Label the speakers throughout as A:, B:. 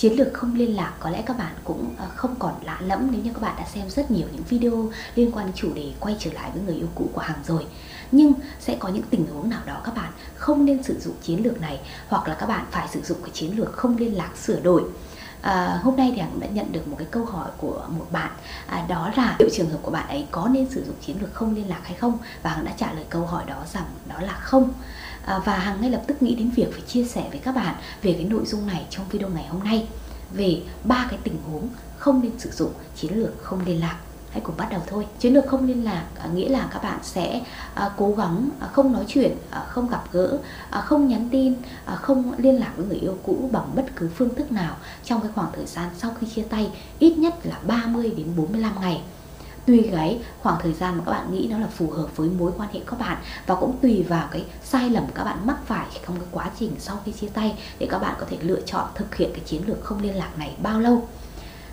A: chiến lược không liên lạc có lẽ các bạn cũng ờ, không còn lạ lẫm nếu như các bạn đã xem rất nhiều những video liên quan đến chủ đề quay trở lại với người yêu cũ của Hằng rồi. Nhưng sẽ có những tình huống nào đó các bạn không nên sử dụng chiến lược này hoặc là các bạn phải sử dụng cái chiến lược không liên lạc sửa đổi. À, hôm nay thì Hằng đã nhận được một cái câu hỏi của một bạn à, đó là liệu trường hợp của bạn ấy có nên sử dụng chiến lược không liên lạc hay không? Và Hằng đã trả lời câu hỏi đó rằng đó là không. À, và Hằng ngay lập tức nghĩ đến việc phải chia sẻ với các bạn về cái nội dung này trong video ngày hôm nay. Về ba cái tình huống không nên sử dụng, chiến lược không liên lạc. Hãy cùng bắt đầu thôi. Chiến lược không liên lạc à, nghĩa là các bạn sẽ à, cố gắng không nói chuyện không gặp gỡ không nhắn tin không liên lạc với người yêu cũ bằng bất cứ phương thức nào trong cái khoảng thời gian sau khi chia tay, ít nhất là 30 đến 45 ngày tùy cái khoảng thời gian mà các bạn nghĩ nó là phù hợp với mối quan hệ các bạn và cũng tùy vào cái sai lầm các bạn mắc phải trong cái quá trình sau khi chia tay để các bạn có thể lựa chọn thực hiện cái chiến lược không liên lạc này bao lâu.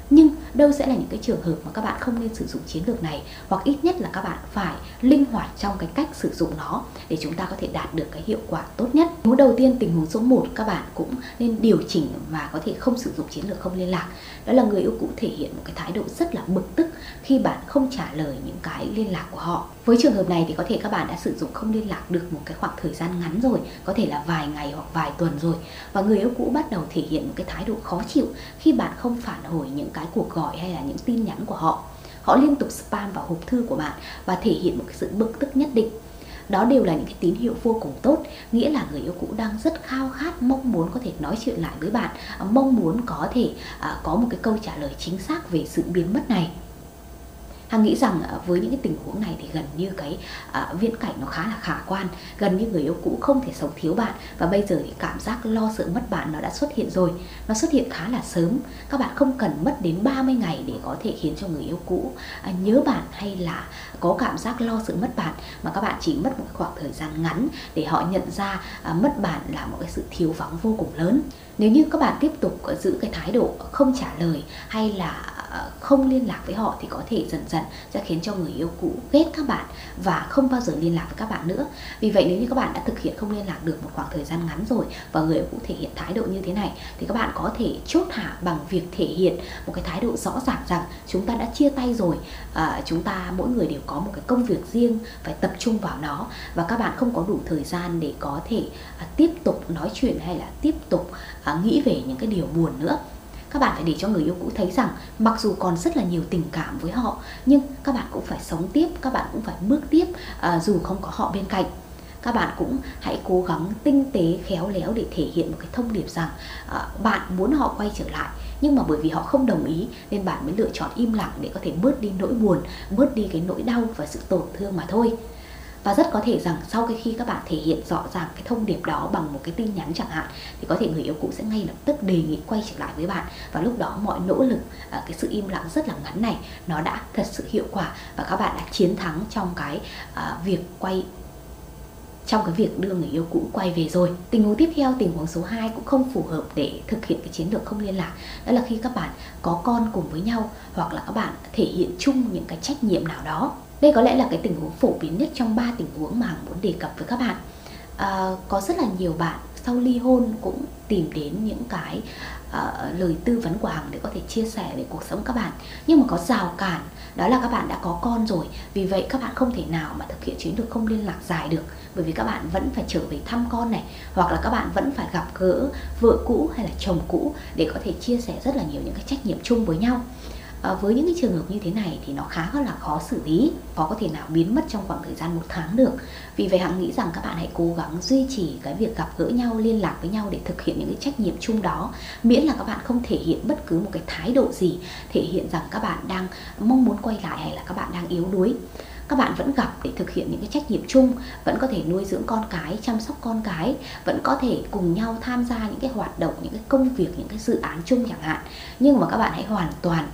A: Nhưng đâu sẽ là những cái trường hợp mà các bạn không nên sử dụng chiến lược này hoặc ít nhất là các bạn phải linh hoạt trong cái cách sử dụng nó để chúng ta có thể đạt được cái hiệu quả tốt nhất. Mối đầu tiên tình huống số 1 các bạn cũng nên điều chỉnh và có thể không sử dụng chiến lược không liên lạc. Đó là người yêu cũ thể hiện một cái thái độ rất là bực tức khi bạn không trả lời những cái liên lạc của họ. Với trường hợp này thì có thể các bạn đã sử dụng không liên lạc được một cái khoảng thời gian ngắn rồi, có thể là vài ngày hoặc vài tuần rồi và người yêu cũ bắt đầu thể hiện một cái thái độ khó chịu khi bạn không phản hồi những cái cuộc gọi hay là những tin nhắn của họ họ liên tục spam vào hộp thư của bạn và thể hiện một cái sự bực tức nhất định. Đó đều là những cái tín hiệu vô cùng tốt, nghĩa là người yêu cũ đang rất khao khát, mong muốn có thể nói chuyện lại với bạn, mong muốn có thể à, có một cái câu trả lời chính xác về sự biến mất này. Hằng nghĩ rằng ờ, với những cái tình huống này thì gần như cái ờ, viễn cảnh nó khá là khả quan, Gần như người yêu cũ không thể sống thiếu bạn. Và bây giờ thì cảm giác lo sợ mất bạn nó đã xuất hiện rồi, Nó xuất hiện khá là sớm. Các bạn không cần mất đến 30 ngày để có thể khiến cho người yêu cũ à, nhớ bạn hay là có cảm giác lo sợ mất bạn, Mà các bạn chỉ mất một khoảng thời gian ngắn để họ nhận ra à, mất bạn là một cái sự thiếu vắng vô cùng lớn. Nếu như các bạn tiếp tục giữ cái thái độ không trả lời hay là Ờ, không liên lạc với họ thì có thể dần dần sẽ khiến cho người yêu cũ ghét các bạn và không bao giờ liên lạc với các bạn nữa. Vì vậy nếu như các bạn đã thực hiện không liên lạc được một khoảng thời gian ngắn rồi và người yêu cũ thể hiện thái độ như thế này thì các bạn có thể chốt hạ bằng việc thể hiện một cái thái độ rõ ràng rằng chúng ta đã chia tay rồi à, chúng ta mỗi người đều có một cái công việc riêng phải tập trung vào nó và các bạn không có đủ thời gian để có thể à, tiếp tục nói chuyện hay là tiếp tục à, nghĩ về những cái điều buồn nữa các bạn phải để cho người yêu cũ thấy rằng mặc dù còn rất là nhiều tình cảm với họ nhưng các bạn cũng phải sống tiếp các bạn cũng phải bước tiếp à, dù không có họ bên cạnh. Các bạn cũng hãy cố gắng tinh tế khéo léo để thể hiện một cái thông điệp rằng à, bạn muốn họ quay trở lại nhưng mà bởi vì họ không đồng ý nên bạn mới lựa chọn im lặng để có thể bớt đi nỗi buồn bớt đi cái nỗi đau và sự tổn thương mà thôi và rất có thể rằng sau cái khi các bạn thể hiện rõ ràng cái thông điệp đó bằng một cái tin nhắn chẳng hạn thì có thể người yêu cũ sẽ ngay lập tức đề nghị quay trở lại với bạn và lúc đó mọi nỗ lực à, cái sự im lặng rất là ngắn này nó đã thật sự hiệu quả và các bạn đã chiến thắng trong cái à, việc quay trong cái việc đưa người yêu cũ quay về rồi. Tình huống tiếp theo, tình huống số 2 cũng không phù hợp để thực hiện cái chiến lược không liên lạc. Đó là khi các bạn có con cùng với nhau hoặc là các bạn thể hiện chung những cái trách nhiệm nào đó đây có lẽ là cái tình huống phổ biến nhất trong ba tình huống mà Hằng muốn đề cập với các bạn. À, có rất là nhiều bạn sau ly hôn cũng tìm đến những cái uh, lời tư vấn của Hằng để có thể chia sẻ về cuộc sống các bạn. Nhưng mà có rào cản đó là các bạn đã có con rồi vì vậy các bạn không thể nào mà thực hiện chiến lược không liên lạc dài được bởi vì các bạn vẫn phải trở về thăm con này hoặc là các bạn vẫn phải gặp gỡ vợ cũ hay là chồng cũ để có thể chia sẻ rất là nhiều những cái trách nhiệm chung với nhau à, với những cái trường hợp như thế này thì nó khá là khó xử lý khó có thể nào biến mất trong khoảng thời gian một tháng được. Vì vậy hằng nghĩ rằng các bạn hãy cố gắng duy trì cái việc gặp gỡ nhau liên lạc với nhau để thực hiện những cái trách nhiệm chung đó. Miễn là các bạn không thể hiện bất cứ một cái thái độ gì thể hiện rằng các bạn đang mong muốn quay lại hay là các bạn đang yếu đuối. Các bạn vẫn gặp để thực hiện những cái trách nhiệm chung vẫn có thể nuôi dưỡng con cái chăm sóc con cái vẫn có thể cùng nhau tham gia những cái hoạt động những cái công việc những cái dự án chung chẳng hạn. Nhưng mà các bạn hãy hoàn toàn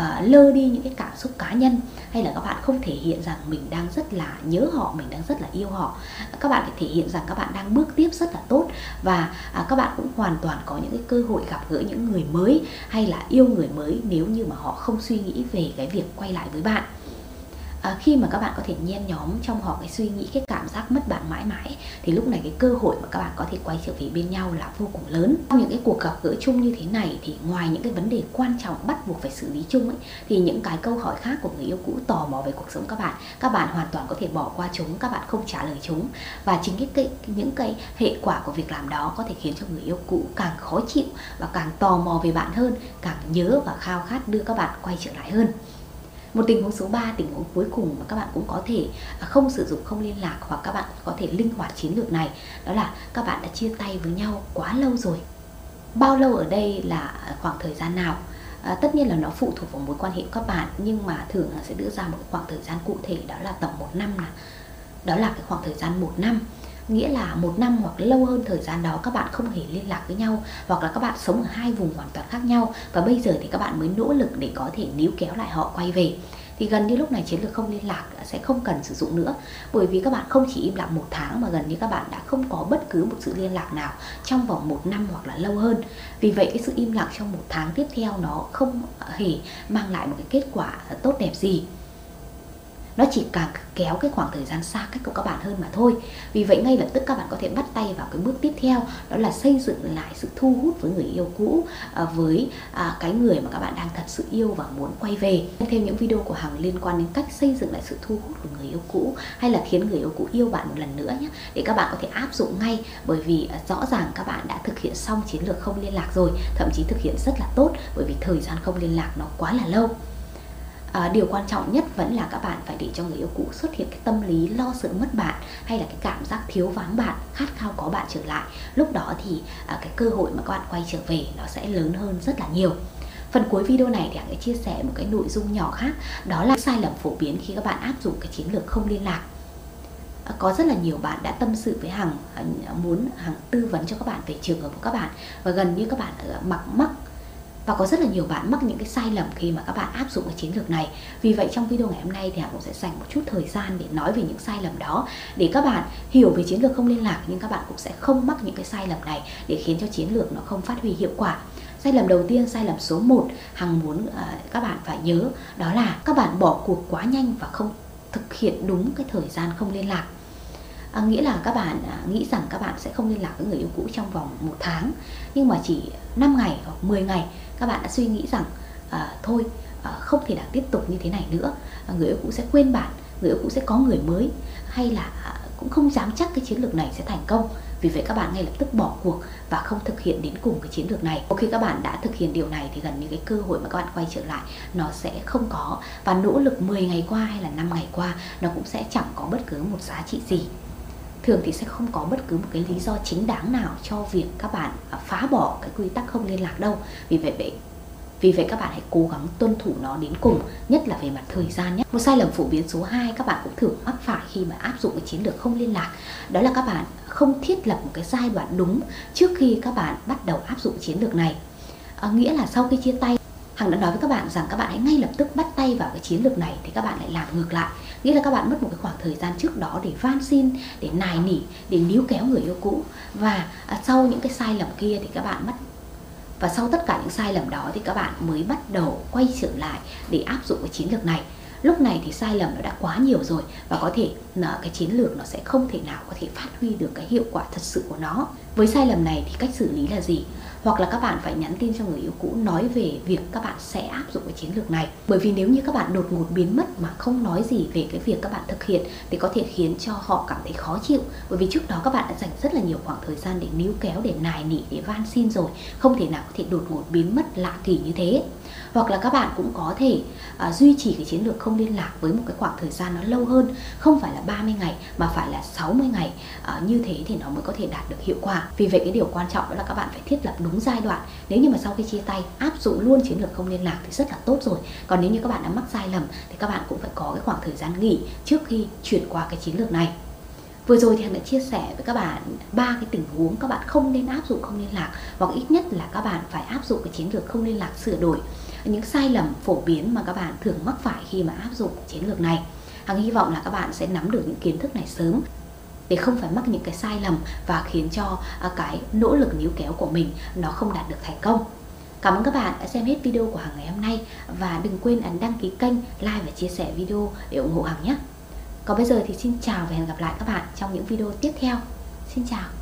A: uh, lơ đi những cái cảm xúc cá nhân hay là các bạn không thể hiện rằng mình đang rất là nhớ họ mình đang rất là yêu họ. Các bạn phải thể hiện rằng các bạn đang bước tiếp rất là tốt và uh, các bạn cũng hoàn toàn có những cái cơ hội gặp gỡ những người mới hay là yêu người mới nếu như mà họ không suy nghĩ về cái việc quay lại với bạn à, khi mà các bạn có thể nhen nhóm trong họ cái suy nghĩ cái cảm giác mất bạn mãi mãi thì lúc này cái cơ hội mà các bạn có thể quay trở về bên nhau là vô cùng lớn. Trong những cái cuộc gặp gỡ chung như thế này thì ngoài những cái vấn đề quan trọng bắt buộc phải xử lý chung ấy thì những cái câu hỏi khác của người yêu cũ tò mò về cuộc sống các bạn các bạn hoàn toàn có thể bỏ qua chúng các bạn không trả lời chúng. Và chính cái, cái những cái hệ quả của việc làm đó có thể khiến cho người yêu cũ càng khó chịu và càng tò mò về bạn hơn càng nhớ và khao khát đưa các bạn quay trở lại hơn một tình huống số 3, tình huống cuối cùng mà các bạn cũng có thể à, không sử dụng không liên lạc hoặc các bạn có thể linh hoạt chiến lược này đó là các bạn đã chia tay với nhau quá lâu rồi. Bao lâu ở đây là à, khoảng thời gian nào? À, tất nhiên là nó phụ thuộc vào mối quan hệ của các bạn nhưng mà thường là sẽ đưa ra một khoảng thời gian cụ thể đó là tầm một năm là đó là cái khoảng thời gian một năm nghĩa là một năm hoặc lâu hơn thời gian đó các bạn không hề liên lạc với nhau, hoặc là các bạn sống ở hai vùng hoàn toàn khác nhau. Và bây giờ thì các bạn mới nỗ lực để có thể níu kéo lại họ quay về. Thì gần như lúc này chiến lược không liên lạc sẽ không cần sử dụng nữa. Bởi vì các bạn không chỉ im lặng một tháng mà gần như các bạn đã không có bất cứ một sự liên lạc nào trong vòng một năm hoặc là lâu hơn. Vì vậy cái sự im lặng trong một tháng tiếp theo nó không hề mang lại một cái kết quả tốt đẹp gì nó chỉ càng kéo cái khoảng thời gian xa cách của các bạn hơn mà thôi. Vì vậy ngay lập tức các bạn có thể bắt tay vào cái bước tiếp theo, đó là xây dựng lại sự thu hút với người yêu cũ à, với à, cái người mà các bạn đang thật sự yêu và muốn quay về. Thêm những video của hằng liên quan đến cách xây dựng lại sự thu hút của người yêu cũ hay là khiến người yêu cũ yêu bạn một lần nữa nhé, để các bạn có thể áp dụng ngay. Bởi vì à, rõ ràng các bạn đã thực hiện xong chiến lược không liên lạc rồi, thậm chí thực hiện rất là tốt, bởi vì thời gian không liên lạc nó quá là lâu à, điều quan trọng nhất vẫn là các bạn phải để cho người yêu cũ xuất hiện cái tâm lý lo sợ mất bạn hay là cái cảm giác thiếu vắng bạn khát khao có bạn trở lại. Lúc đó thì à, cái cơ hội mà các bạn quay trở về nó sẽ lớn hơn rất là nhiều. Phần cuối video này thì Hằng sẽ chia sẻ một cái nội dung nhỏ khác Đó là sai lầm phổ biến khi các bạn áp dụng cái chiến lược không liên lạc. Ờ, có rất là nhiều bạn đã tâm sự với Hằng muốn Hằng tư vấn cho các bạn về trường hợp của các bạn và gần như các bạn mặc mắc và có rất là nhiều bạn mắc những cái sai lầm khi mà các bạn áp dụng cái chiến lược này. Vì vậy trong video ngày hôm nay thì Hằng cũng sẽ dành một chút thời gian để nói về những sai lầm đó để các bạn hiểu về chiến lược không liên lạc nhưng các bạn cũng sẽ không mắc những cái sai lầm này để khiến cho chiến lược nó không phát huy hiệu quả. Sai lầm đầu tiên sai lầm số 1 hằng muốn uh, các bạn phải nhớ đó là các bạn bỏ cuộc quá nhanh và không thực hiện đúng cái thời gian không liên lạc à, nghĩa là các bạn à, nghĩ rằng các bạn sẽ không liên lạc với người yêu cũ trong vòng một tháng nhưng mà chỉ 5 ngày hoặc 10 ngày các bạn đã suy nghĩ rằng à, thôi à, không thể nào tiếp tục như thế này nữa. À, người yêu cũ sẽ quên bạn người yêu cũ sẽ có người mới hay là à, cũng không dám chắc cái chiến lược này sẽ thành công. Vì vậy các bạn ngay lập tức bỏ cuộc và không thực hiện đến cùng cái chiến lược này. Khi các bạn đã thực hiện điều này thì gần như cái cơ hội mà các bạn quay trở lại nó sẽ không có. Và nỗ lực 10 ngày qua hay là 5 ngày qua nó cũng sẽ chẳng có bất cứ một giá trị gì thường thì sẽ không có bất cứ một cái lý do chính đáng nào cho việc các bạn à, phá bỏ cái quy tắc không liên lạc đâu vì vậy vậy vì vậy các bạn hãy cố gắng tuân thủ nó đến cùng, nhất là về mặt thời gian nhé. Một sai lầm phổ biến số 2 các bạn cũng thường mắc phải khi mà áp dụng cái chiến lược không liên lạc, đó là các bạn không thiết lập một cái giai đoạn đúng trước khi các bạn bắt đầu áp dụng chiến lược này. À, nghĩa là sau khi chia tay Hằng đã nói với các bạn rằng các bạn hãy ngay lập tức bắt tay vào cái chiến lược này thì các bạn lại làm ngược lại nghĩa là các bạn mất một cái khoảng thời gian trước đó để van xin để nài nỉ để níu kéo người yêu cũ. Và à, sau những cái sai lầm kia thì các bạn mất và sau tất cả những sai lầm đó thì các bạn mới bắt đầu quay trở lại để áp dụng cái chiến lược này. Lúc này thì sai lầm nó đã quá nhiều rồi và có thể là cái chiến lược nó sẽ không thể nào có thể phát huy được cái hiệu quả thật sự của nó. Với sai lầm này thì cách xử lý là gì? Hoặc là các bạn phải nhắn tin cho người yêu cũ nói về việc các bạn sẽ áp dụng cái chiến lược này. Bởi vì nếu như các bạn đột ngột biến mất mà không nói gì về cái việc các bạn thực hiện thì có thể khiến cho họ cảm thấy khó chịu. Bởi vì trước đó các bạn đã dành rất là nhiều khoảng thời gian để níu kéo để nài nỉ để van xin rồi. Không thể nào có thể đột ngột biến mất lạ kỳ như thế. Hoặc là các bạn cũng có thể à, duy trì cái chiến lược không liên lạc với một cái khoảng thời gian nó lâu hơn. Không phải là 30 ngày mà phải là 60 ngày. À, như thế thì nó mới có thể đạt được hiệu quả. Vì vậy cái điều quan trọng đó là các bạn phải thiết lập đúng giai đoạn. Nếu như mà sau khi chia tay, áp dụng luôn chiến lược không liên lạc thì rất là tốt rồi. Còn nếu như các bạn đã mắc sai lầm thì các bạn cũng phải có cái khoảng thời gian nghỉ trước khi chuyển qua cái chiến lược này. Vừa rồi thì Hằng đã chia sẻ với các bạn ba cái tình huống các bạn không nên áp dụng không liên lạc, hoặc ít nhất là các bạn phải áp dụng cái chiến lược không liên lạc sửa đổi. Những sai lầm phổ biến mà các bạn thường mắc phải khi mà áp dụng chiến lược này. Hằng hy vọng là các bạn sẽ nắm được những kiến thức này sớm để không phải mắc những cái sai lầm và khiến cho à, cái nỗ lực níu kéo của mình nó không đạt được thành công. Cảm ơn các bạn đã xem hết video của Hằng ngày hôm nay và đừng quên ấn đăng ký kênh, like và chia sẻ video để ủng hộ Hằng nhé. Còn bây giờ thì xin chào và hẹn gặp lại các bạn trong những video tiếp theo. Xin chào.